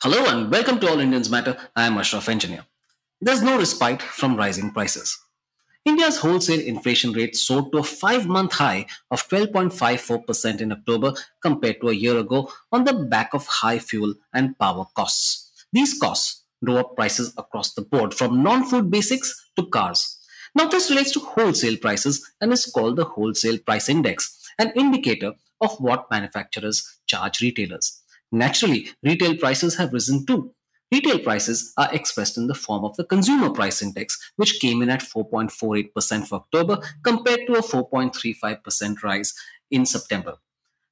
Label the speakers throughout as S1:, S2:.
S1: Hello and welcome to All Indians Matter. I am Ashraf Engineer. There's no respite from rising prices. India's wholesale inflation rate soared to a five month high of 12.54% in October compared to a year ago on the back of high fuel and power costs. These costs drove up prices across the board from non food basics to cars. Now, this relates to wholesale prices and is called the Wholesale Price Index, an indicator of what manufacturers charge retailers. Naturally, retail prices have risen too. Retail prices are expressed in the form of the Consumer Price Index, which came in at 4.48% for October compared to a 4.35% rise in September.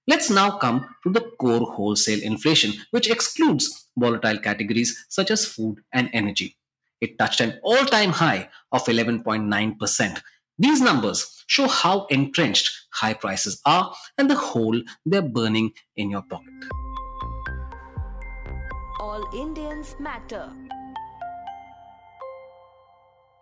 S1: Let's now come to the core wholesale inflation, which excludes volatile categories such as food and energy. It touched an all time high of 11.9%. These numbers show how entrenched high prices are and the hole they're burning in your pocket.
S2: All Indians matter.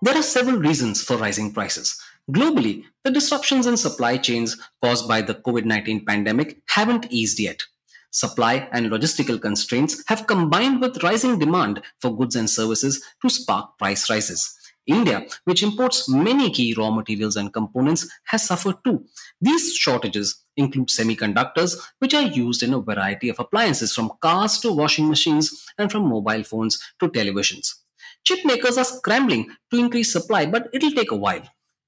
S1: There are several reasons for rising prices. Globally, the disruptions in supply chains caused by the COVID 19 pandemic haven't eased yet. Supply and logistical constraints have combined with rising demand for goods and services to spark price rises. India, which imports many key raw materials and components, has suffered too. These shortages include semiconductors, which are used in a variety of appliances from cars to washing machines and from mobile phones to televisions. Chip makers are scrambling to increase supply, but it'll take a while.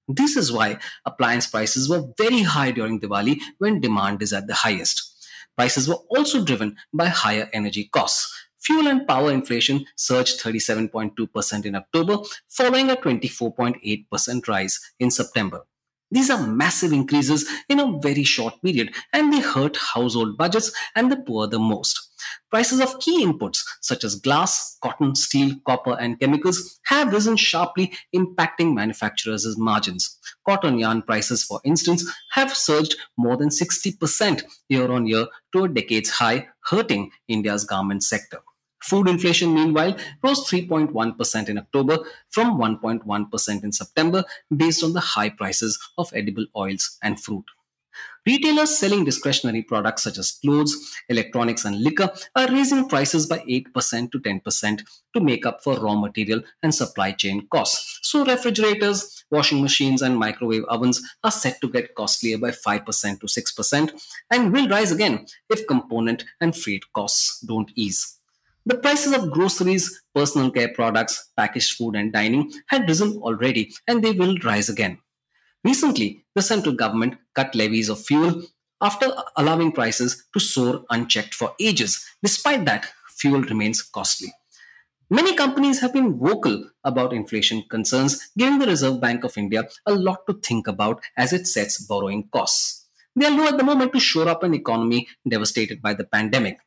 S1: This is why appliance prices were very high during Diwali when demand is at the highest. Prices were also driven by higher energy costs. Fuel and power inflation surged 37.2% in October, following a 24.8% rise in September. These are massive increases in a very short period and they hurt household budgets and the poor the most. Prices of key inputs such as glass, cotton, steel, copper, and chemicals have risen sharply, impacting manufacturers' margins. Cotton yarn prices, for instance, have surged more than 60% year on year to a decade's high, hurting India's garment sector. Food inflation, meanwhile, rose 3.1% in October from 1.1% in September, based on the high prices of edible oils and fruit. Retailers selling discretionary products such as clothes, electronics, and liquor are raising prices by 8% to 10% to make up for raw material and supply chain costs. So, refrigerators, washing machines, and microwave ovens are set to get costlier by 5% to 6% and will rise again if component and freight costs don't ease. The prices of groceries, personal care products, packaged food, and dining had risen already, and they will rise again. Recently, the central government cut levies of fuel after allowing prices to soar unchecked for ages. Despite that, fuel remains costly. Many companies have been vocal about inflation concerns, giving the Reserve Bank of India a lot to think about as it sets borrowing costs. They are low at the moment to shore up an economy devastated by the pandemic.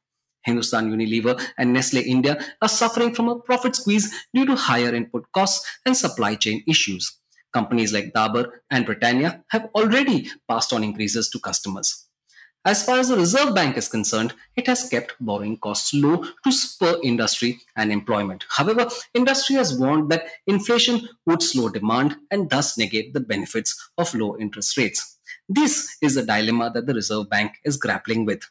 S1: Hindustan Unilever and Nestle India are suffering from a profit squeeze due to higher input costs and supply chain issues. Companies like Dabur and Britannia have already passed on increases to customers. As far as the Reserve Bank is concerned, it has kept borrowing costs low to spur industry and employment. However, industry has warned that inflation would slow demand and thus negate the benefits of low interest rates. This is a dilemma that the Reserve Bank is grappling with.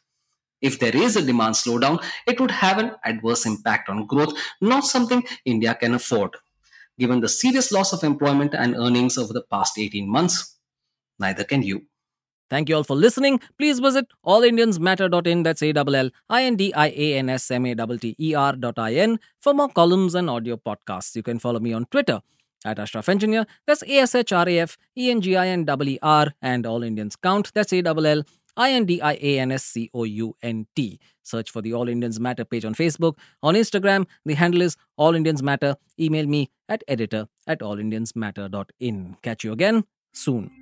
S1: If there is a demand slowdown, it would have an adverse impact on growth, not something India can afford. Given the serious loss of employment and earnings over the past 18 months, neither can you.
S3: Thank you all for listening. Please visit allindiansmatter.in, that's A-L-L-I-N-D-I-A-N-S-M-A-T-T-E-R dot I-N for more columns and audio podcasts. You can follow me on Twitter at Ashraf Engineer, that's A-S-H-R-A-F-E-N-G-I-N-E-R, and All Indians Count, that's A-L-L I N D I A N S C O U N T. Search for the All Indians Matter page on Facebook. On Instagram, the handle is All Indians Matter. Email me at editor at allindiansmatter.in. Catch you again soon.